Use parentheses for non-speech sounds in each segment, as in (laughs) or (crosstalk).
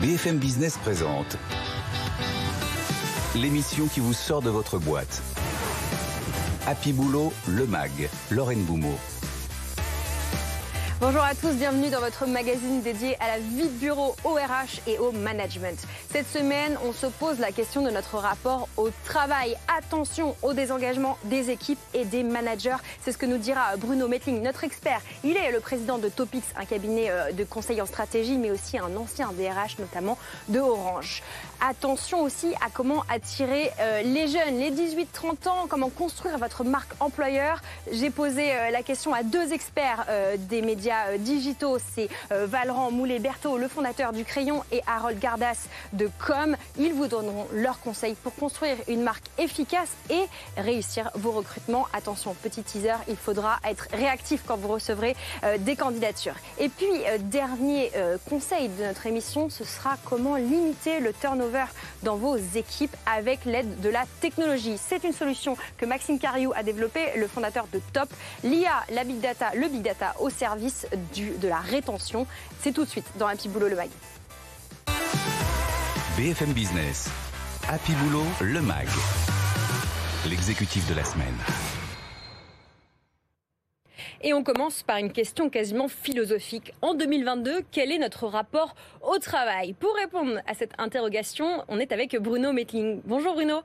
BFM Business présente l'émission qui vous sort de votre boîte. Happy Boulot, le MAG, Lorraine Boumeau. Bonjour à tous, bienvenue dans votre magazine dédié à la vie de bureau, au RH et au management. Cette semaine, on se pose la question de notre rapport au travail. Attention au désengagement des équipes et des managers. C'est ce que nous dira Bruno Metling, notre expert. Il est le président de Topix, un cabinet euh, de conseil en stratégie, mais aussi un ancien DRH, notamment de Orange. Attention aussi à comment attirer euh, les jeunes, les 18-30 ans, comment construire votre marque employeur. J'ai posé euh, la question à deux experts des médias euh, digitaux. C'est euh, Valran Moulet-Berthaud, le fondateur du Crayon, et Harold Gardas de Com. Ils vous donneront leurs conseils pour construire une marque efficace et réussir vos recrutements. Attention, petit teaser, il faudra être réactif quand vous recevrez euh, des candidatures. Et puis, dernier conseil de notre émission, ce sera comment limiter le turnover dans vos équipes avec l'aide de la technologie. C'est une solution que Maxime Cariou a développée, le fondateur de Top. L'IA, la big data, le big data au service du, de la rétention. C'est tout de suite dans Happy Boulot le MAG. BFM Business. Happy Boulot le MAG. L'exécutif de la semaine. Et on commence par une question quasiment philosophique. En 2022, quel est notre rapport au travail? Pour répondre à cette interrogation, on est avec Bruno Metling. Bonjour Bruno.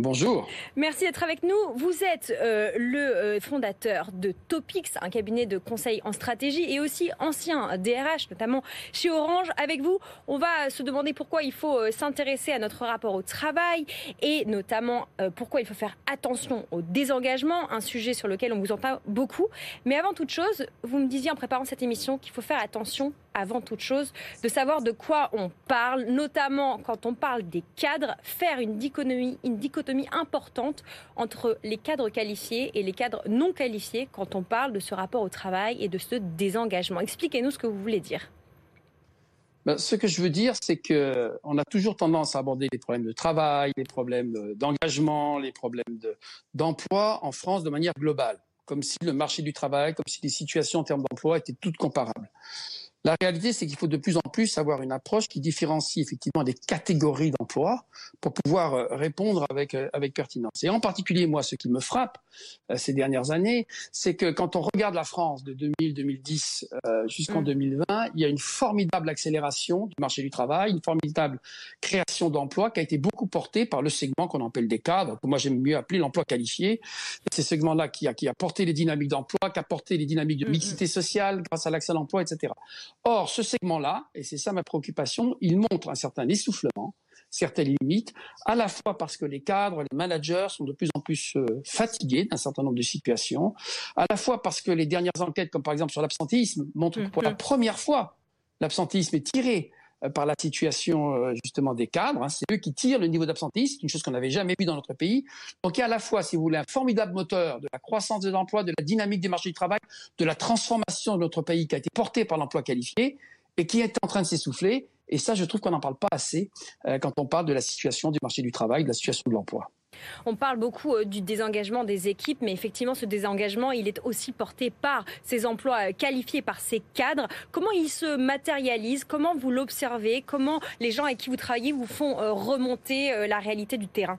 Bonjour. Merci d'être avec nous. Vous êtes euh, le euh, fondateur de Topix, un cabinet de conseil en stratégie et aussi ancien DRH, notamment chez Orange. Avec vous, on va se demander pourquoi il faut euh, s'intéresser à notre rapport au travail et notamment pourquoi il faut faire attention au désengagement, un sujet sur lequel on vous entend beaucoup. Mais avant toute chose, vous me disiez en préparant cette émission qu'il faut faire attention avant toute chose, de savoir de quoi on parle, notamment quand on parle des cadres, faire une dichotomie, importante entre les cadres qualifiés et les cadres non qualifiés quand on parle de ce rapport au travail et de ce désengagement. Expliquez-nous ce que vous voulez dire. Ben, ce que je veux dire, c'est que on a toujours tendance à aborder les problèmes de travail, les problèmes d'engagement, les problèmes d'emploi en France de manière globale, comme si le marché du travail, comme si les situations en termes d'emploi étaient toutes comparables. La réalité, c'est qu'il faut de plus en plus avoir une approche qui différencie effectivement des catégories d'emplois pour pouvoir euh, répondre avec, euh, avec pertinence. Et en particulier, moi, ce qui me frappe euh, ces dernières années, c'est que quand on regarde la France de 2000-2010 jusqu'en 2020, mm. il y a une formidable accélération du marché du travail, une formidable création d'emplois qui a été beaucoup portée par le segment qu'on appelle des cadres, que moi j'aime mieux appeler l'emploi qualifié. C'est ce segment-là qui a, qui a porté les dynamiques d'emploi, qui a porté les dynamiques de mm, mixité mm. sociale grâce à l'accès à l'emploi, etc. Or, ce segment-là, et c'est ça ma préoccupation, il montre un certain essoufflement, certaines limites, à la fois parce que les cadres, les managers sont de plus en plus euh, fatigués d'un certain nombre de situations, à la fois parce que les dernières enquêtes, comme par exemple sur l'absentéisme, montrent que pour la mhm. première fois, l'absentéisme est tiré par la situation euh, justement des cadres. Hein. C'est eux qui tirent le niveau d'absentéisme, une chose qu'on n'avait jamais vue dans notre pays. Donc il y a à la fois, si vous voulez, un formidable moteur de la croissance de l'emploi, de la dynamique des marchés du travail, de la transformation de notre pays qui a été portée par l'emploi qualifié et qui est en train de s'essouffler. Et ça, je trouve qu'on n'en parle pas assez euh, quand on parle de la situation du marché du travail, de la situation de l'emploi. On parle beaucoup euh, du désengagement des équipes, mais effectivement, ce désengagement, il est aussi porté par ces emplois euh, qualifiés, par ces cadres. Comment il se matérialise Comment vous l'observez? Comment les gens avec qui vous travaillez vous font remonter la réalité du terrain?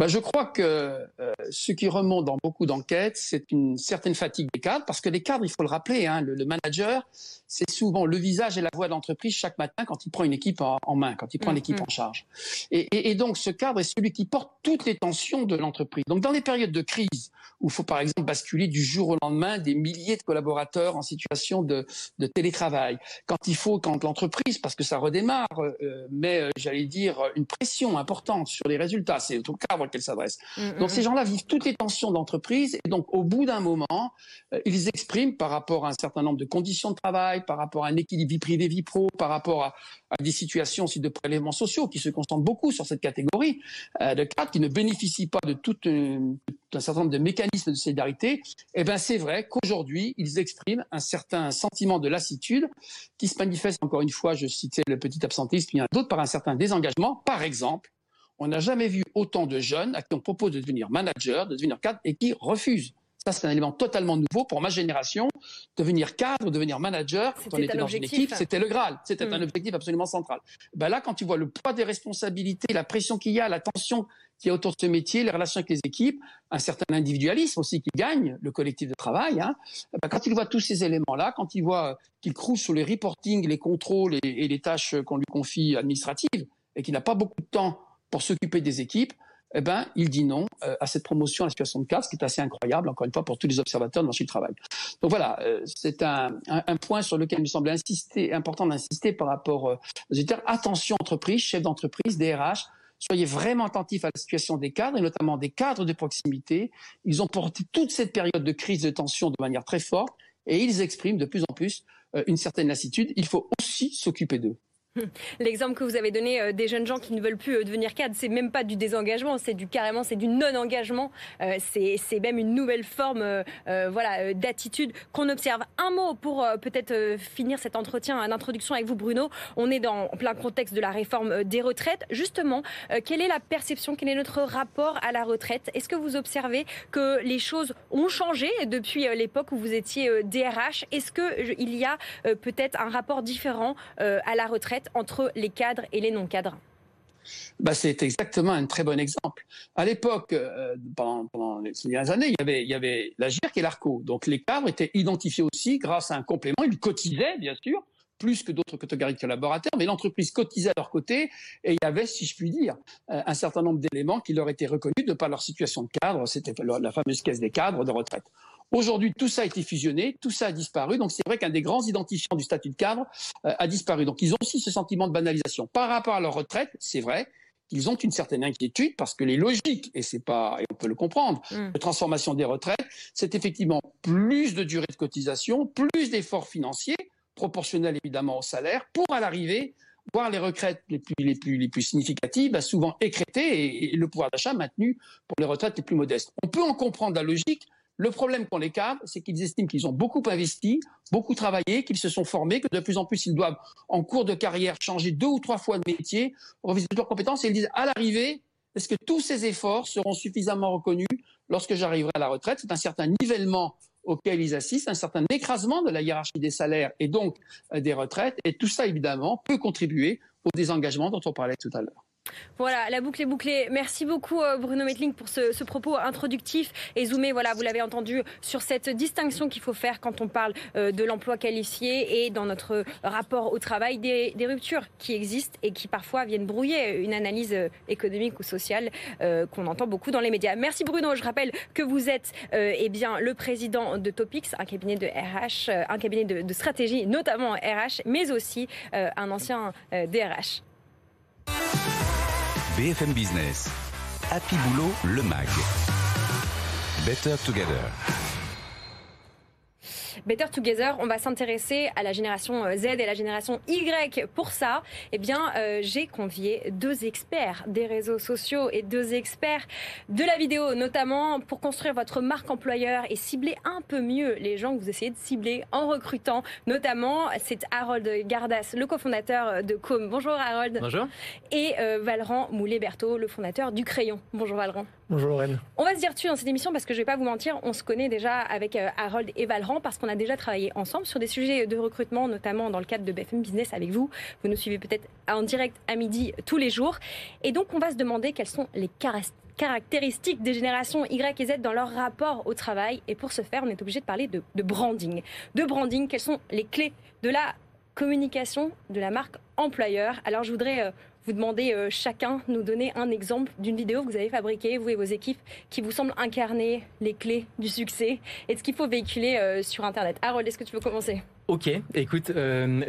Bah, je crois que euh, ce qui remonte dans beaucoup d'enquêtes, c'est une certaine fatigue des cadres, parce que les cadres, il faut le rappeler, hein, le, manager, c'est souvent le visage et la voix de l'entreprise chaque matin quand il prend une équipe en, main, quand il prend l'équipe mm-hmm. en charge. Et, et, donc, ce cadre est celui qui porte toutes les tensions de l'entreprise. Donc, dans les périodes de crise, où il faut par exemple basculer du jour au lendemain des milliers de collaborateurs en situation de, de télétravail, quand il faut, quand l'entreprise, parce que ça redémarre, euh, met, euh, j'allais dire, une pression importante sur les résultats, c'est au cadre qu'elle s'adresse. Mm, donc mm. ces gens-là vivent toutes les tensions d'entreprise et donc au bout d'un moment, euh, ils expriment par rapport à un certain nombre de conditions de travail, par rapport à un équilibre vie privée vie pro, par rapport à, des situations aussi de prélèvements sociaux qui se concentrent beaucoup sur cette catégorie euh, de cadres qui ne bénéficient pas de tout un certain nombre de mécanismes de solidarité. Eh ben c'est vrai qu'aujourd'hui ils expriment un certain sentiment de lassitude qui se manifeste encore une fois, je citais le petit absentisme, il y en a d'autres par un certain désengagement, par exemple on n'a jamais vu autant de jeunes à qui on propose de devenir manager, de devenir cadre et qui refusent. Ça, c'est un élément totalement nouveau pour ma génération. Devenir cadre, devenir manager, quand on était dans une équipe, c'était le Graal. C'était un hmm. objectif absolument central. Ben là, quand tu vois le poids des responsabilités, la pression qu'il y a, la tension qu'il y a autour de ce métier, les relations avec les équipes, un certain individualisme aussi qui gagne le collectif de travail. Hein, ben quand il voit tous ces éléments-là, quand il voit qu'il crouse sur les reporting, les contrôles et, et les tâches qu'on lui confie administratives, et qu'il n'a pas beaucoup de temps pour s'occuper des équipes, eh ben, il dit non euh, à cette promotion à la situation de casse, qui est assez incroyable, encore une fois, pour tous les observateurs de marché du travail. Donc voilà, euh, c'est un, point sur lequel il me semble insister, important d'insister par rapport euh, aux éditeurs. Attention, entreprise, chef d'entreprise, DRH, soyez vraiment attentifs à la situation des cadres, et notamment des cadres de proximité. Ils ont porté toute cette période de crise de tension de manière très forte, et ils expriment de plus en plus une certaine lassitude. Il faut aussi s'occuper d'eux. (laughs) L'exemple que vous avez donné euh, des jeunes gens qui ne veulent plus euh, devenir cadres, c'est même pas du désengagement, c'est du carrément, c'est du non-engagement. Euh, c'est même une nouvelle forme, voilà, d'attitude qu'on observe. Un mot pour peut-être finir cet entretien d'introduction avec vous, Bruno. On est dans plein contexte de la réforme des retraites. Justement, quelle est la perception, quel est notre rapport à la retraite? Est-ce que vous observez que les choses ont changé depuis l'époque où vous étiez DRH Est-ce que il y a peut-être un rapport différent à la retraite? Entre les cadres et les non-cadres bah, c'est exactement un très bon exemple. À l'époque, euh, pendant, les dernières années, il y avait, il la GIRC et l'ARCO. Donc les cadres étaient identifiés aussi grâce à un complément. Ils cotisaient, bien sûr, plus que d'autres catégories de collaborateurs, mais l'entreprise cotisait à leur côté et il y avait, si je puis dire, euh, un certain nombre d'éléments qui leur étaient reconnus de par leur situation de cadre. C'était la fameuse caisse des cadres de retraite. Aujourd'hui, tout ça a été fusionné, tout ça a disparu. Donc c'est vrai qu'un des grands identifiants du statut de cadre euh, a disparu. Donc ils ont aussi ce sentiment de banalisation. Par rapport à leur retraite, c'est vrai qu'ils ont une certaine inquiétude parce que les logiques, et c'est pas, et on peut le comprendre, mm. de transformation des retraites, c'est effectivement plus de durée de cotisation, plus d'efforts financiers, proportionnels évidemment au salaire, pour à l'arrivée voir les retraites les plus, les plus, les plus significatives, bah, souvent écrétées et le pouvoir d'achat maintenu pour les retraites les plus modestes. On peut en comprendre la logique, le problème qu'ont les cadres, c'est qu'ils estiment qu'ils ont beaucoup investi, beaucoup travaillé, qu'ils se sont formés, que de plus en plus ils doivent, en cours de carrière, changer deux ou trois fois de métier, revisiter leurs compétences, et ils disent à l'arrivée, est-ce que tous ces efforts seront suffisamment reconnus lorsque j'arriverai à la retraite? C'est un certain nivellement auquel ils assistent, un certain écrasement de la hiérarchie des salaires et donc euh, des retraites, et tout ça, évidemment, peut contribuer au désengagement dont on parlait tout à l'heure. Voilà, la boucle est bouclée. Merci beaucoup euh, Bruno Metling pour ce, propos introductif et zoomé, voilà, vous l'avez entendu, sur cette distinction qu'il faut faire quand on parle euh, de l'emploi qualifié et dans notre rapport au travail, des, ruptures qui existent et qui parfois viennent brouiller une analyse euh, économique ou sociale qu'on entend beaucoup dans les médias. Merci Bruno, je rappelle que vous êtes eh bien, le président de Topix, un cabinet de RH, un cabinet de, de stratégie, notamment RH, mais aussi un ancien DRH. BFM Business. Happy Boulot, le MAG. Better Together. Better Together, on va s'intéresser à la génération euh, Z et la génération Y. Pour ça, eh bien, euh, j'ai convié deux experts des réseaux sociaux et deux experts de la vidéo, notamment pour construire votre marque employeur et cibler un peu mieux les gens que vous essayez de cibler en recrutant. Notamment, c'est Harold Gardas, le cofondateur de Com. Bonjour Harold. Bonjour. Et euh, Valran Moulet-Berthaud, le fondateur du Crayon. Bonjour Valran. Bonjour Lorraine. On va se dire dessus dans cette émission parce que je vais pas vous mentir, on se connaît déjà avec Harold et Valran parce qu'on a déjà travaillé ensemble sur des sujets de recrutement, notamment dans le cadre de BFM Business avec vous. Vous nous suivez peut-être en direct à midi tous les jours. Et donc, on va se demander quelles sont les caractéristiques des générations Y et Z dans leur rapport au travail. Et pour ce faire, on est obligé de parler de, de branding. De branding, quelles sont les clés de la communication de la marque employeur? Alors je voudrais euh, vous euh, chacun nous donner un exemple d'une vidéo que vous avez fabriquée, vous et vos équipes, qui vous semble incarner les clés du succès et de ce qu'il faut véhiculer euh, sur Internet. Harold, est-ce que tu veux commencer? Ok, écoute,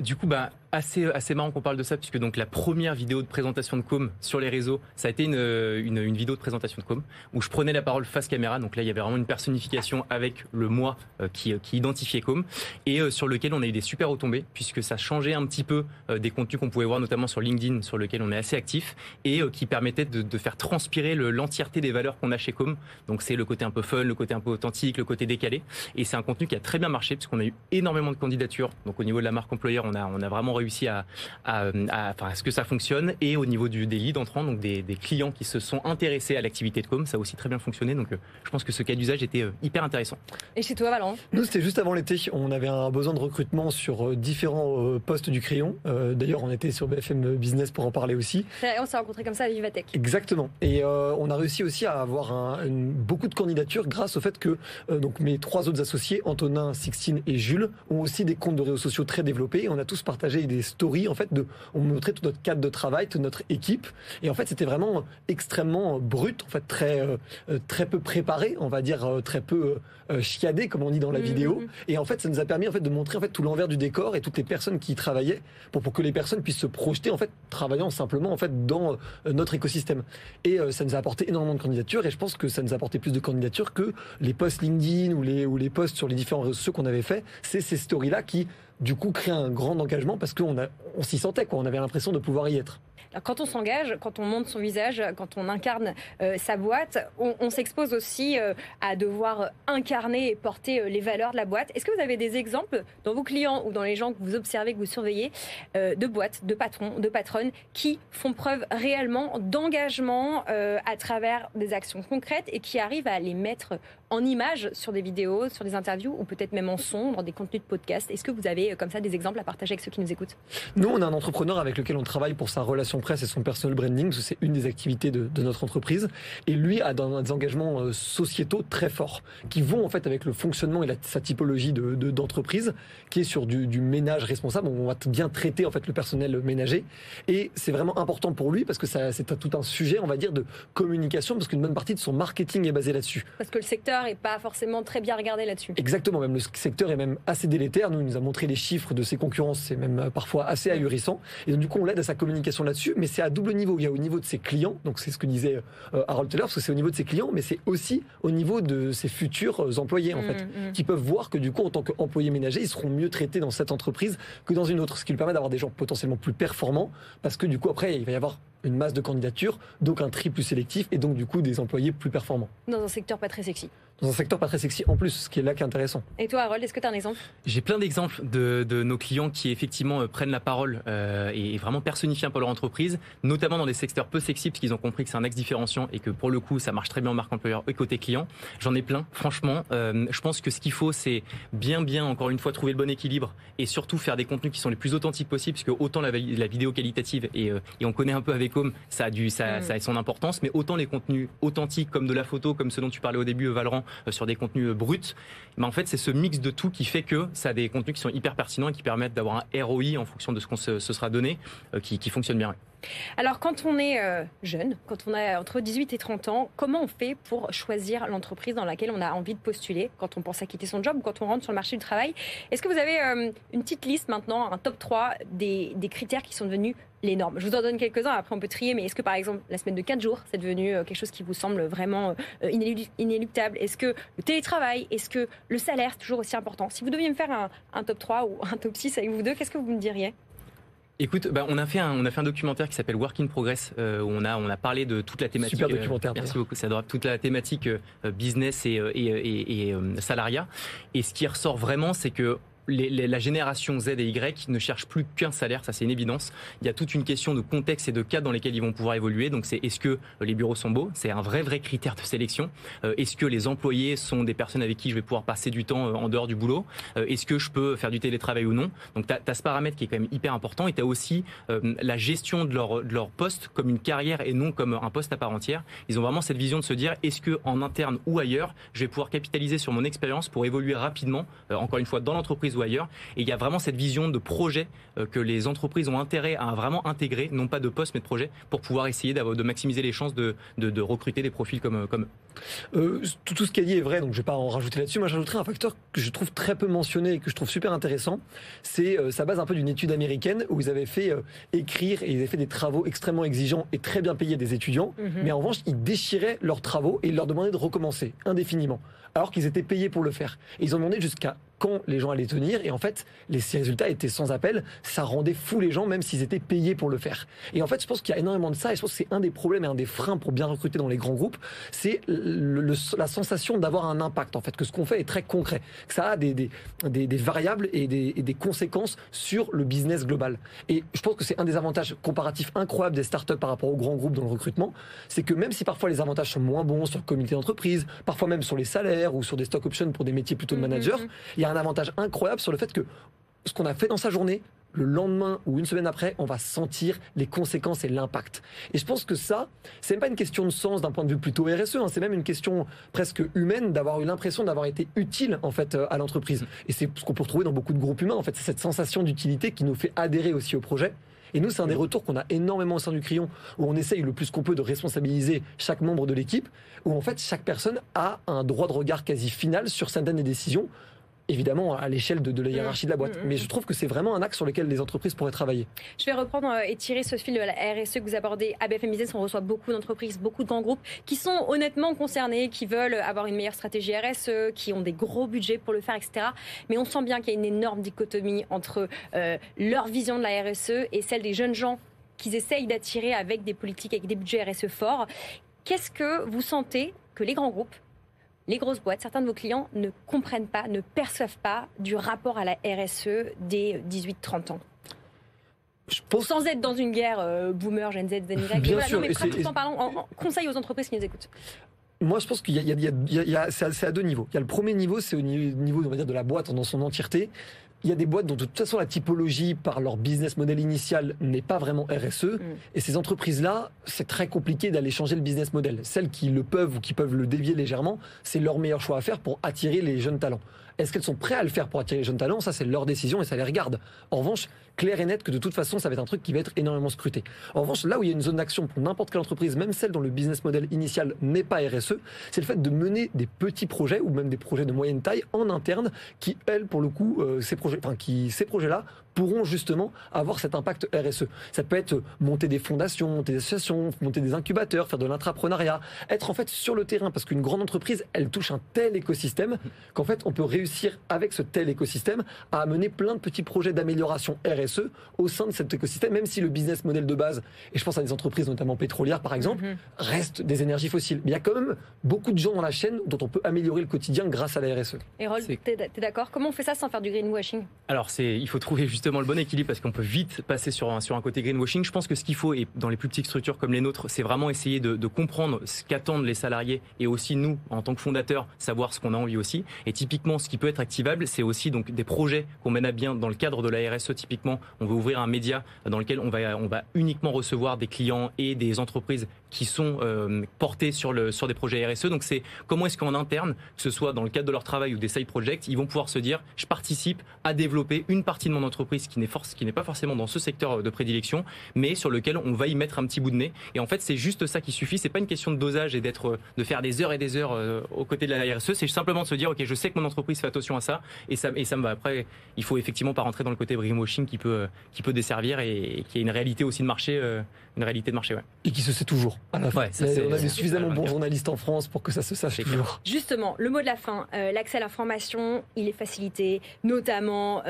du coup, bah, assez, assez marrant qu'on parle de ça, puisque donc la première vidéo de présentation de Com sur les réseaux, ça a été une, une, une, vidéo de présentation de Com, où je prenais la parole face caméra, donc là il y avait vraiment une personnification avec le moi euh, qui, qui identifiait Com, et euh, sur lequel on a eu des super retombées, puisque ça changeait un petit peu euh, des contenus qu'on pouvait voir, notamment sur LinkedIn, sur lequel on est assez actif, et qui permettait de, de faire transpirer l'entièreté des valeurs qu'on a chez Com, donc c'est le côté un peu fun, le côté un peu authentique, le côté décalé, et c'est un contenu qui a très bien marché, puisqu'on a eu énormément de candidatures, donc au niveau de la marque employeur, on a, on a vraiment réussi à, ce que ça fonctionne, et au niveau du, des leads entrants, donc des, des clients qui se sont intéressés à l'activité de com, ça a aussi très bien fonctionné. Donc je pense que ce cas d'usage était hyper intéressant. Et chez toi, Valent? Nous, c'était juste avant l'été. On avait un besoin de recrutement sur différents postes du crayon. D'ailleurs, on était sur BFM Business pour en parler aussi. On s'est rencontrés comme ça à Vivatech. Exactement. Et on a réussi aussi à avoir un, beaucoup de candidatures grâce au fait que donc mes trois autres associés, Antonin, Sixtine et Jules, ont aussi des comptes de réseaux sociaux très développés. Et on a tous partagé des stories, en fait, de, on montrait tout notre cadre de travail, toute notre équipe. Et en fait, c'était vraiment extrêmement brut, en fait, très, euh, très peu préparé, on va dire, euh, très peu euh, chiadé, comme on dit dans la mmh, vidéo. Mmh, mmh. Et en fait, ça nous a permis, en fait, de montrer, en fait, tout l'envers du décor et toutes les personnes qui y travaillaient pour, pour que les personnes puissent se projeter, en fait, travaillant simplement, en fait, dans notre écosystème. Et ça nous a apporté énormément de candidatures et je pense que ça nous a apporté plus de candidatures que les posts LinkedIn ou les, ou les posts sur les différents réseaux qu'on avait fait. C'est ces stories-là qui, du coup, créent un grand engagement parce qu'on on s'y sentait, quoi. On avait l'impression de pouvoir y être quand on s'engage, quand on monte son visage, quand on incarne euh, sa boîte, on, s'expose aussi euh, à devoir incarner et porter euh, les valeurs de la boîte. Est-ce que vous avez des exemples dans vos clients ou dans les gens que vous observez, que vous surveillez, de boîtes, de patrons, de patronnes qui font preuve réellement d'engagement à travers des actions concrètes et qui arrivent à les mettre en images sur des vidéos, sur des interviews ou peut-être même en son, dans des contenus de podcast Est-ce que vous avez comme ça des exemples à partager avec ceux qui nous écoutent? Nous, on a un entrepreneur avec lequel on travaille pour sa relation presse et son personal branding, c'est une des activités de, notre entreprise. Et lui a des engagements euh, sociétaux très forts, qui vont en fait avec le fonctionnement et la, sa typologie d'entreprise, de, d'entreprise qui est sur du, ménage responsable. On va bien traiter en fait le personnel ménager. Et c'est vraiment important pour lui parce que c'est tout un sujet, on va dire, de communication, parce qu'une bonne partie de son marketing est basée là-dessus. Parce que le secteur est pas forcément très bien regardé là-dessus. Exactement, même le secteur est même assez délétère. Nous, il nous a montré les chiffres de ses concurrents, c'est même euh, parfois assez ahurissant. Et donc, du coup, on l'aide à sa communication là-dessus, mais c'est à double niveau. Il y a au niveau de ses clients, donc c'est ce que disait euh, Harold Teller, parce que c'est au niveau de ses clients, mais c'est aussi au niveau de ses futurs euh, employés, en fait, mm, mm. qui peuvent voir que du coup, en tant qu'employés ménagers, ils seront mieux traités dans cette entreprise que dans une autre, ce qui lui permet d'avoir des gens potentiellement plus performants, parce que du coup, après, il va y avoir une masse de candidatures, donc un tri plus sélectif et donc du coup des employés plus performants. Dans un secteur pas très sexy. Dans un secteur pas très sexy en plus, ce qui est là qui est intéressant. Et toi, Harold, est-ce que tu as un exemple? J'ai plein d'exemples de, de, nos clients qui effectivement euh, prennent la parole euh, et vraiment personnifient un peu leur entreprise, notamment dans des secteurs peu sexy, parce qu'ils ont compris que c'est un axe différenciant et que pour le coup, ça marche très bien en marque employeur et côté client. J'en ai plein, franchement. Euh, je pense que ce qu'il faut, c'est bien, bien, encore une fois, trouver le bon équilibre et surtout faire des contenus qui sont les plus authentiques possibles, puisque autant la, la vidéo qualitative et, euh, et on connaît un peu avec Home, ça a du Mm. ça, a son importance, mais autant les contenus authentiques comme de la photo, comme ce dont tu parlais au début, Valorant, sur des contenus euh, bruts, mais en fait c'est ce mix de tout qui fait que ça a des contenus qui sont hyper pertinents et qui permettent d'avoir un ROI en fonction de ce qu'on se, sera donné, euh, qui, fonctionne bien. Alors quand on est jeune, quand on a entre 18 et 30 ans, comment on fait pour choisir l'entreprise dans laquelle on a envie de postuler quand on pense à quitter son job ou quand on rentre sur le marché du travail? Est-ce que vous avez une petite liste maintenant, un top 3 des, critères qui sont devenus les normes? Je vous en donne quelques-uns, après on peut trier, mais est-ce que par exemple la semaine de 4 jours, c'est devenu euh, quelque chose qui vous semble vraiment euh, inéluctable? Est-ce que le télétravail, est-ce que le salaire, c'est toujours aussi important? Si vous deviez me faire un, top 3 ou un top 6 avec vous deux, qu'est-ce que vous me diriez? Écoute, bah, on a fait un on a fait un documentaire qui s'appelle Work in Progress euh, où on a on a parlé de toute la thématique. Super documentaire. merci beaucoup. Ça doit toute la thématique business et et, et, et salariat. Et ce qui ressort vraiment, c'est que la génération Z et Y ne cherchent plus qu'un salaire, ça c'est une évidence. Il y a toute une question de contexte et de cadre dans lesquels ils vont pouvoir évoluer. Donc c'est est-ce que les bureaux sont beaux? C'est un vrai vrai critère de sélection. Euh, est-ce que les employés sont des personnes avec qui je vais pouvoir passer du temps euh, en dehors du boulot? Euh, Est-ce que je peux faire du télétravail ou non? Donc tu as, ce paramètre qui est quand même hyper important et tu as aussi la gestion de leur, de leur poste comme une carrière et non comme un poste à part entière. Ils ont vraiment cette vision de se dire est-ce que en interne ou ailleurs, je vais pouvoir capitaliser sur mon expérience pour évoluer rapidement, encore une fois dans l'entreprise ailleurs. Et il y a vraiment cette vision de projet euh, que les entreprises ont intérêt à vraiment intégrer, non pas de poste mais de projet, pour pouvoir essayer de maximiser les chances de, de, recruter des profils comme, comme eux. tout, tout, ce qui a dit est vrai, donc je vais pas en rajouter là-dessus. Moi, j'ajouterais un facteur que je trouve très peu mentionné et que je trouve super intéressant. C'est euh, ça base un peu d'une étude américaine où ils avaient fait euh, écrire et ils avaient fait des travaux extrêmement exigeants et très bien payés des étudiants. Mhm. Mais en revanche, ils déchiraient leurs travaux et ils leur demandaient de recommencer indéfiniment, alors qu'ils étaient payés pour le faire. Ils ont demandé jusqu'à quand les gens allaient tenir. Et en fait, les, résultats étaient sans appel. Ça rendait fou les gens, même s'ils étaient payés pour le faire. Et en fait, je pense qu'il y a énormément de ça. Et je pense que c'est un des problèmes et un des freins pour bien recruter dans les grands groupes. C'est la sensation d'avoir un impact. En fait, que ce qu'on fait est très concret. Que ça a des, variables et et des conséquences sur le business global. Et je pense que c'est un des avantages comparatifs incroyables des startups par rapport aux grands groupes dans le recrutement. C'est que même si parfois les avantages sont moins bons sur le comité d'entreprise, parfois même sur les salaires ou sur des stock options pour des métiers plutôt de mm-hmm. manager, il y a un avantage incroyable sur le fait que ce qu'on a fait dans sa journée, le lendemain ou une semaine après, on va sentir les conséquences et l'impact. Et je pense que ça, c'est même pas une question de sens d'un point de vue plutôt RSE, hein, c'est même une question presque humaine d'avoir eu l'impression d'avoir été utile en fait euh, à l'entreprise. Et c'est ce qu'on peut retrouver dans beaucoup de groupes humains. En fait, c'est cette sensation d'utilité qui nous fait adhérer aussi au projet. Et nous, c'est un des retours qu'on a énormément au sein du Crayon, où on essaye le plus qu'on peut de responsabiliser chaque membre de l'équipe, où en fait chaque personne a un droit de regard quasi final sur certaines des décisions évidemment à l'échelle de, la hiérarchie de la boîte. Mmh, mmh, Mais je trouve que c'est vraiment un axe sur lequel les entreprises pourraient travailler. Je vais reprendre euh, et tirer ce fil de la RSE que vous abordez à BFM Business. On reçoit beaucoup d'entreprises, beaucoup de grands groupes qui sont honnêtement concernés, qui veulent avoir une meilleure stratégie RSE, qui ont des gros budgets pour le faire, etc. Mais on sent bien qu'il y a une énorme dichotomie entre euh, leur vision de la RSE et celle des jeunes gens qu'ils essayent d'attirer avec des politiques, avec des budgets RSE forts. Qu'est-ce que vous sentez que les grands groupes, les grosses boîtes, certains de vos clients ne comprennent pas, ne perçoivent pas du rapport à la RSE des 18-30 ans Sans être dans une guerre euh, boomer, Gen Z, Gen Y. Bien sûr, non, mais pratiquement parlant, en, conseil aux entreprises qui nous écoutent. Moi, je pense qu'il y a, c'est à deux niveaux. Il y a le premier niveau, c'est au niveau, on va dire, de la boîte dans son entièreté. Il y a des boîtes dont de toute façon la typologie par leur business model initial n'est pas vraiment RSE. Mm. Et ces entreprises-là, c'est très compliqué d'aller changer le business model. Celles qui le peuvent ou qui peuvent le dévier légèrement, c'est leur meilleur choix à faire pour attirer les jeunes talents. Est-ce qu'elles sont prêtes à le faire pour attirer les jeunes talents? Ça, c'est leur décision et ça les regarde. En revanche, clair et net que de toute façon, ça va être un truc qui va être énormément scruté. En revanche, là où il y a une zone d'action pour n'importe quelle entreprise, même celle dont le business model initial n'est pas RSE, c'est le fait de mener des petits projets ou même des projets de moyenne taille en interne qui, elles, pour le coup, euh, ces projets, enfin, qui, ces projets-là pourront justement avoir cet impact RSE. Ça peut être monter des fondations, monter des associations, monter des incubateurs, faire de l'intrapreneuriat, être en fait sur le terrain parce qu'une grande entreprise, elle touche un tel écosystème qu'en fait on peut réussir avec ce tel écosystème à amener plein de petits projets d'amélioration RSE au sein de cet écosystème, même si le business model de base, et je pense à des entreprises notamment pétrolières par exemple, mm-hmm. reste des énergies fossiles. Mais il y a quand même beaucoup de gens dans la chaîne dont on peut améliorer le quotidien grâce à la RSE. Et Rol, t'es d'accord? Comment on fait ça sans faire du greenwashing? Alors c'est, il faut trouver justement le bon équilibre parce qu'on peut vite passer sur un, sur un côté greenwashing. Je pense que ce qu'il faut, et dans les plus petites structures comme les nôtres, c'est vraiment essayer de, de comprendre ce qu'attendent les salariés et aussi nous, en tant que fondateurs, savoir ce qu'on a envie aussi. Et typiquement, ce qui peut être activable, c'est aussi donc des projets qu'on mène à bien dans le cadre de la RSE. Typiquement, on veut ouvrir un média dans lequel on va, uniquement recevoir des clients et des entreprises qui sont euh, portés sur, des projets RSE. Donc c'est comment est-ce qu'en interne, que ce soit dans le cadre de leur travail ou des side projects, ils vont pouvoir se dire, je participe à développer une partie de mon entreprise qui n'est force, qui n'est pas forcément dans ce secteur de prédilection, mais sur lequel on va y mettre un petit bout de nez. Et en fait, c'est juste ça qui suffit. C'est pas une question de dosage et d'être, de faire des heures et des heures euh, aux côtés de la RSE. C'est simplement de se dire, ok, je sais que mon entreprise fait attention à ça et ça, et ça me va. Après, il faut effectivement pas rentrer dans le côté greenwashing qui peut, qui peut desservir et, qui est une réalité aussi de marché, euh, une réalité de marché, ouais. Et qui se sait toujours. À la fin. on a des suffisamment bons journalistes en France pour que ça se sache toujours. Justement, le mot de la fin, euh, l'accès à l'information, il est facilité, notamment,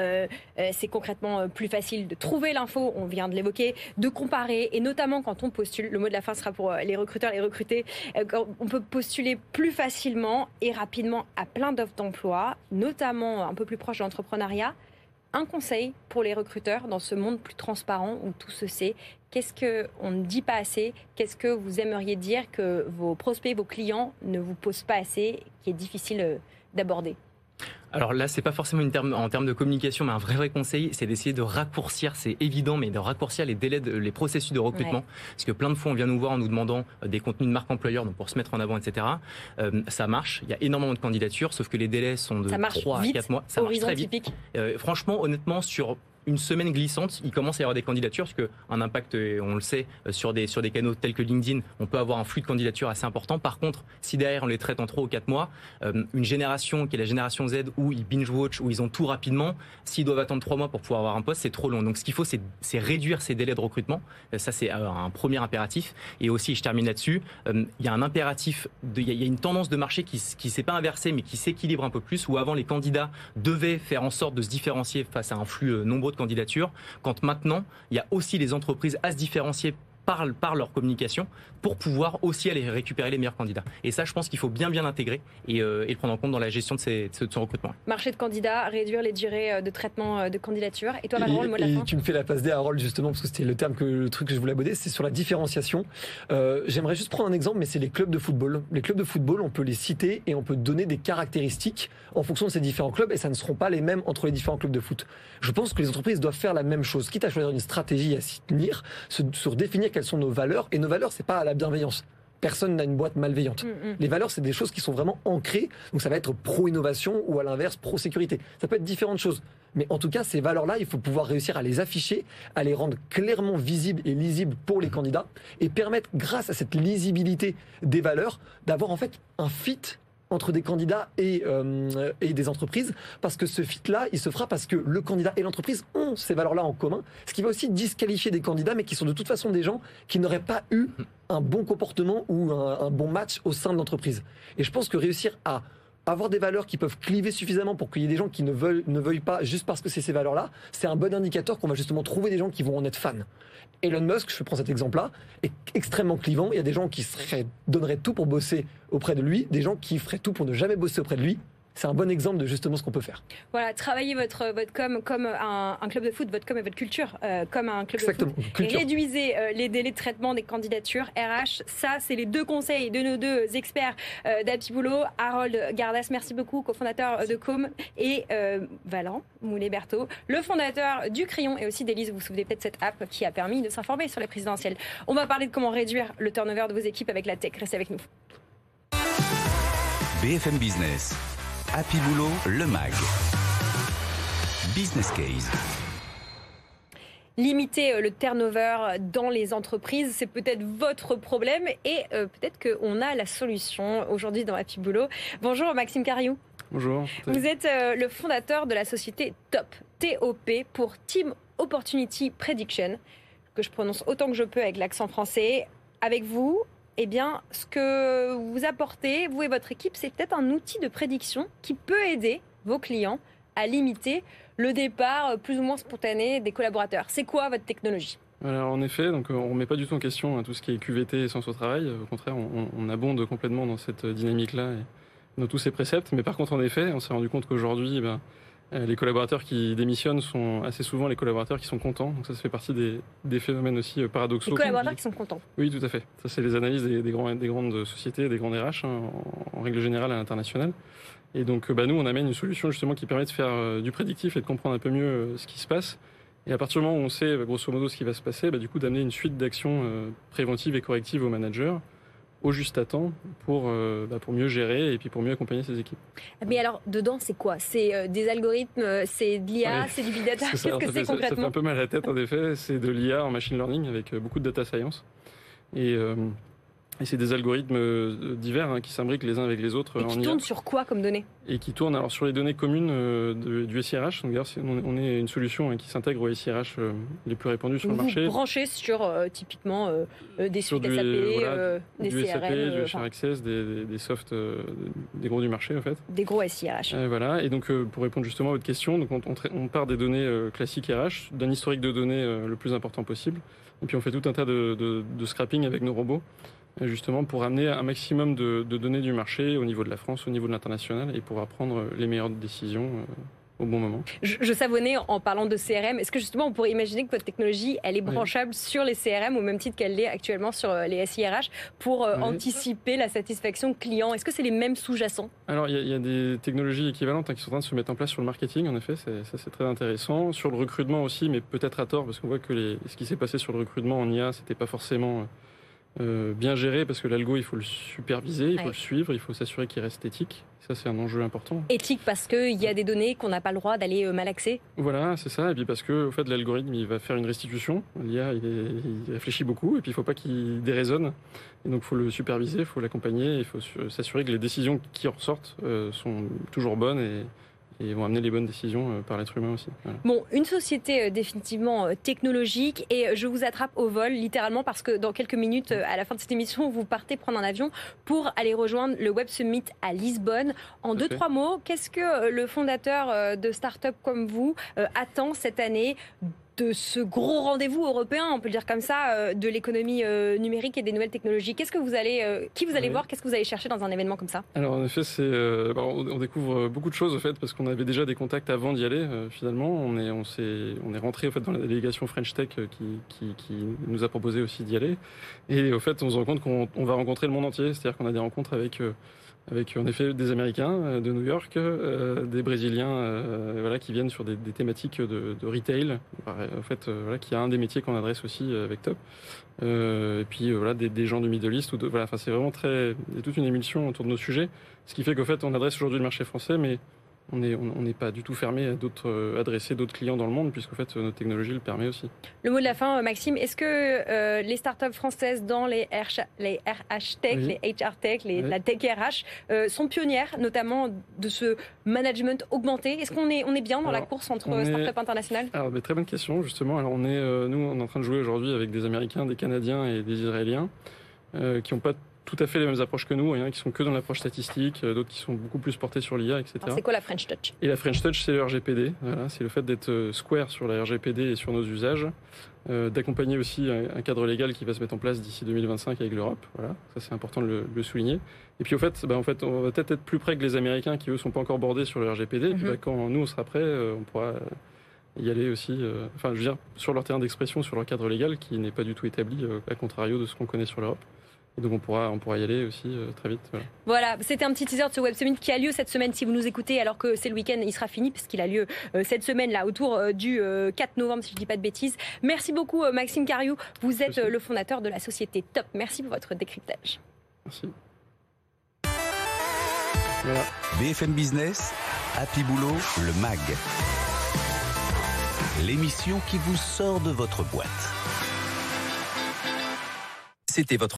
c'est concrètement plus facile de trouver l'info, on vient de l'évoquer, de comparer, et notamment quand on postule, le mot de la fin sera pour euh, les recruteurs, les recrutés, euh, on peut postuler plus facilement et rapidement à plein d'offres d'emploi, notamment un peu plus proche de l'entrepreneuriat. Un conseil pour les recruteurs dans ce monde plus transparent où tout se sait. Qu'est-ce qu'on ne dit pas assez? Qu'est-ce que vous aimeriez dire que vos prospects, vos clients ne vous posent pas assez, qui est difficile euh, d'aborder? Alors là, c'est pas forcément une terme, en termes de communication, mais un vrai vrai conseil, c'est d'essayer de raccourcir, c'est évident, mais de raccourcir les délais, de, les processus de recrutement, parce que plein de fois on vient nous voir en nous demandant euh, des contenus de marque employeur, donc pour se mettre en avant, etc. Euh, ça marche, il y a énormément de candidatures, sauf que les délais sont de 3 à 4 mois. Ça marche très vite. Euh, franchement, honnêtement, sur une semaine glissante, il commence à y avoir des candidatures, parce qu'un impact, on le sait, sur des, sur des canaux tels que LinkedIn, on peut avoir un flux de candidatures assez important. Par contre, si derrière on les traite en 3 ou 4 mois, une génération qui est la génération Z où ils binge-watch, où ils ont tout rapidement, s'ils doivent attendre 3 mois pour pouvoir avoir un poste, c'est trop long. Donc ce qu'il faut, c'est réduire ces délais de recrutement. Ça, c'est un premier impératif. Et aussi, je termine là-dessus, il y a un impératif, il y a une tendance de marché qui ne s'est pas inversée, mais qui s'équilibre un peu plus, où avant les candidats devaient faire en sorte de se différencier face à un flux euh, nombreux candidatures, quand maintenant, il y a aussi les entreprises à se différencier par, par leur communication pour pouvoir aussi aller récupérer les meilleurs candidats. Et ça, je pense qu'il faut bien bien l'intégrer et, euh, et, le prendre en compte dans la gestion de, ces, de, ce recrutement. Marché de candidats, réduire les durées euh, de traitement euh, de candidature. Et toi, mot de la fin Tu me fais la passe D à Harold justement parce que c'était le terme que le truc que je voulais aborder, c'est sur la différenciation. Euh, J'aimerais juste prendre un exemple, mais c'est les clubs de football. Les clubs de football, on peut les citer et on peut donner des caractéristiques en fonction de ces différents clubs et ça ne seront pas les mêmes entre les différents clubs de foot. Je pense que les entreprises doivent faire la même chose, quitte à choisir une stratégie à s'y tenir, se, se redéfinir quelles sont nos valeurs. Et nos valeurs, c'est pas la bienveillance personne n'a une boîte malveillante. Mm, mm. Les valeurs, c'est des choses qui sont vraiment ancrées. Donc ça va être pro-innovation ou à l'inverse pro-sécurité. Ça peut être différentes choses. Mais en tout cas, ces valeurs-là, il faut pouvoir réussir à les afficher, à les rendre clairement visibles et lisibles pour les candidats et permettre, grâce à cette lisibilité des valeurs, d'avoir en fait un fit entre des candidats et, euh, et des entreprises, parce que ce fit-là, il se fera parce que le candidat et l'entreprise ont ces valeurs-là en commun, ce qui va aussi disqualifier des candidats, mais qui sont de toute façon des gens qui n'auraient pas eu un bon comportement ou un, un bon match au sein de l'entreprise. Et je pense que réussir à avoir des valeurs qui peuvent cliver suffisamment pour qu'il y ait des gens qui ne veulent, ne veuillent pas juste parce que c'est ces valeurs-là, c'est un bon indicateur qu'on va justement trouver des gens qui vont en être fans. Elon Musk, je prends cet exemple-là, est extrêmement clivant. Il y a des gens qui seraient, donneraient tout pour bosser auprès de lui, des gens qui feraient tout pour ne jamais bosser auprès de lui c'est un bon exemple de justement ce qu'on peut faire. Voilà, travaillez votre, votre com comme un, un club de foot, votre com et votre culture euh, comme un club Exactement. de foot. Et réduisez euh, les délais de traitement des candidatures RH. Ça, c'est les deux conseils de nos deux experts euh, d'Happy Boulot. Harold Gardas, merci beaucoup, cofondateur de Com, et euh, Valent Moulet-Berthaud, le fondateur du Crayon et aussi d'Élise. Vous vous souvenez peut-être de cette app qui a permis de s'informer sur les présidentielles. On va parler de comment réduire le turnover de vos équipes avec la tech. Restez avec nous. BFM Business. Happy Boulot, le MAG. Business Case. Limiter euh, le turnover dans les entreprises, c'est peut-être votre problème et euh, peut-être qu'on a la solution aujourd'hui dans Happy Boulot. Bonjour Maxime Cariou. Bonjour. Vous êtes euh, le fondateur de la société TOP, TOP pour Team Opportunity Prediction, que je prononce autant que je peux avec l'accent français. Avec vous, eh bien, ce que vous apportez, vous et votre équipe, c'est peut-être un outil de prédiction qui peut aider vos clients à limiter le départ plus ou moins spontané des collaborateurs. C'est quoi votre technologie? Alors en effet, donc on ne remet pas du tout en question hein, tout ce qui est QVT et sens au travail. Au contraire, on, on abonde complètement dans cette dynamique-là et dans tous ces préceptes. Mais par contre, en effet, on s'est rendu compte qu'aujourd'hui, eh ben, les collaborateurs qui démissionnent sont assez souvent les collaborateurs qui sont contents. Donc ça, ça fait partie des, des phénomènes aussi paradoxaux. Les collaborateurs qui sont contents. Oui, tout à fait. Ça, c'est les analyses des, des, grands, des, grandes sociétés, des grandes RH, hein, en, en, règle générale à l'international. Et donc, bah, nous, on amène une solution justement qui permet de faire euh, du prédictif et de comprendre un peu mieux euh, ce qui se passe. Et à partir du moment où on sait grosso modo ce qui va se passer, bah, du coup, d'amener une suite d'actions euh, préventives et correctives aux managers au juste à temps pour, euh, bah, pour mieux gérer et puis pour mieux accompagner ses équipes. Mais alors, dedans, c'est quoi? C'est euh, des algorithmes, c'est de l'IA, c'est du big data? Qu'est-ce que c'est concrètement Ça fait un peu mal à la tête, en effet. C'est de l'IA en machine learning avec beaucoup de data science. Et, euh, et c'est des algorithmes divers hein, qui s'imbriquent les uns avec les autres. Et qui en tournent IA. sur quoi comme données Et qui tournent alors sur les données communes euh, de, du SIRH. Donc, on, on est une solution hein, qui s'intègre au SIRH euh, les plus répandus sur vous le marché. Vous branchez sur euh, typiquement des sur suites SAP, voilà, des du CRM, SAP, du HR Access, des, des, des softs, des gros du marché en fait. des gros SIRH. Voilà. Et donc, pour répondre justement à votre question, donc on, on, on part des données classiques RH, d'un historique de données le plus important possible. Et puis, on fait tout un tas de, de, de scrapping avec nos robots, justement pour amener un maximum de, de, données du marché au niveau de la France, au niveau de l'international, et pour prendre les meilleures décisions euh, au bon moment. Je, je savonnais en parlant de CRM. Est-ce que justement on pourrait imaginer que votre technologie, elle est branchable oui. sur les CRM au même titre qu'elle l'est actuellement sur euh, les SIRH pour euh, oui. anticiper la satisfaction client? Est-ce que c'est les mêmes sous-jacents? Alors il y, y, a des technologies équivalentes hein, qui sont en train de se mettre en place sur le marketing. En effet, ça c'est très intéressant. Sur le recrutement aussi, mais peut-être à tort parce qu'on voit que les, ce qui s'est passé sur le recrutement en IA, c'était pas forcément euh, bien géré parce que l'algo, il faut le superviser, il faut le suivre, il faut s'assurer qu'il reste éthique. Ça, c'est un enjeu important. Éthique parce qu'il y a des données qu'on n'a pas le droit d'aller euh, malaxer. Voilà, c'est ça. Et puis parce que, au fait, l'algorithme, il va faire une restitution. L'IA, il, réfléchit beaucoup. Et puis, il faut pas qu'il déraisonne. Et donc, il faut le superviser, il faut l'accompagner. Il faut su- s'assurer que les décisions qui en ressortent euh, sont toujours bonnes et, et vont amener les bonnes décisions euh, par l'être humain aussi. Voilà. Bon, une société euh, définitivement euh, technologique et je vous attrape au vol littéralement parce que dans quelques minutes, à la fin de cette émission, vous partez prendre un avion pour aller rejoindre le Web Summit à Lisbonne. En deux, fait. trois mots, qu'est-ce que le fondateur de start-up comme vous attend cette année de ce gros rendez-vous européen, on peut le dire comme ça, euh, de l'économie euh, numérique et des nouvelles technologies Qu'est-ce que vous allez, euh, qui vous allez Oui. voir? Qu'est-ce que vous allez chercher dans un événement comme ça? Alors en effet, c'est, euh, bah, on, découvre beaucoup de choses au fait parce qu'on avait déjà des contacts avant d'y aller. euh, finalement, on est, on s'est, on est rentré au fait dans la délégation French Tech qui, qui, qui nous a proposé aussi d'y aller. Et au fait, on se rend compte qu'on on va rencontrer le monde entier. C'est-à-dire qu'on a des rencontres avec euh, avec en effet des Américains euh, de New York, euh, des Brésiliens, euh, voilà, qui viennent sur des, thématiques de, retail. En fait, voilà, qui est un des métiers qu'on adresse aussi avec Top. Et puis voilà, des, gens du Middle East ou voilà, enfin c'est vraiment très, il y a toute une émulsion autour de nos sujets, ce qui fait qu'en fait on adresse aujourd'hui le marché français, mais on est, on on n'est pas du tout fermé à d'autres, euh, adresser d'autres clients dans le monde, puisqu'en fait euh, notre technologie le permet aussi. Le mot de la fin, euh, Maxime, est-ce que euh, les startups françaises dans les, RH, les RH Tech, Oui. les HR Tech, les, Oui. la Tech RH euh, sont pionnières, notamment de ce management augmenté? Est-ce qu'on est, on est bien dans la course entre est- startups internationales? Alors, mais très bonne question, justement. Alors, on est, euh, nous, on est en train de jouer aujourd'hui avec des Américains, des Canadiens et des Israéliens qui n'ont pas tout à fait les mêmes approches que nous. Il y en a qui sont que dans l'approche statistique, euh, d'autres qui sont beaucoup plus portés sur l'IA, etc. C'est quoi la French Touch? Et la French Touch, c'est le RGPD. Voilà, c'est le fait d'être euh, square sur la RGPD et sur nos usages, euh, d'accompagner aussi un, cadre légal qui va se mettre en place d'ici 2025 avec l'Europe. Voilà, ça c'est important de le, souligner. Et puis au fait, bah, en fait, on va peut-être être plus près que les Américains qui eux sont pas encore bordés sur le RGPD. Et puis Mhm. bah, quand nous on sera prêts, euh, on pourra y aller aussi. euh, enfin, je veux dire, sur leur terrain d'expression, sur leur cadre légal qui n'est pas du tout établi, euh, à contrario de ce qu'on connaît sur l'Europe. Et donc on pourra, on pourra y aller aussi euh, très vite. Voilà. Voilà, c'était un petit teaser de ce Web Summit qui a lieu cette semaine. Si vous nous écoutez, alors que c'est le week-end, il sera fini puisqu'il a lieu euh, cette semaine là autour euh, du euh, 4 novembre, si je dis pas de bêtises. Merci beaucoup, euh, Maxime Cariou. Vous êtes euh, le fondateur de la société Top. Merci pour votre décryptage. Merci. Voilà. BFM Business, Happy Boulot, le MAG. L'émission qui vous sort de votre boîte. C'était votre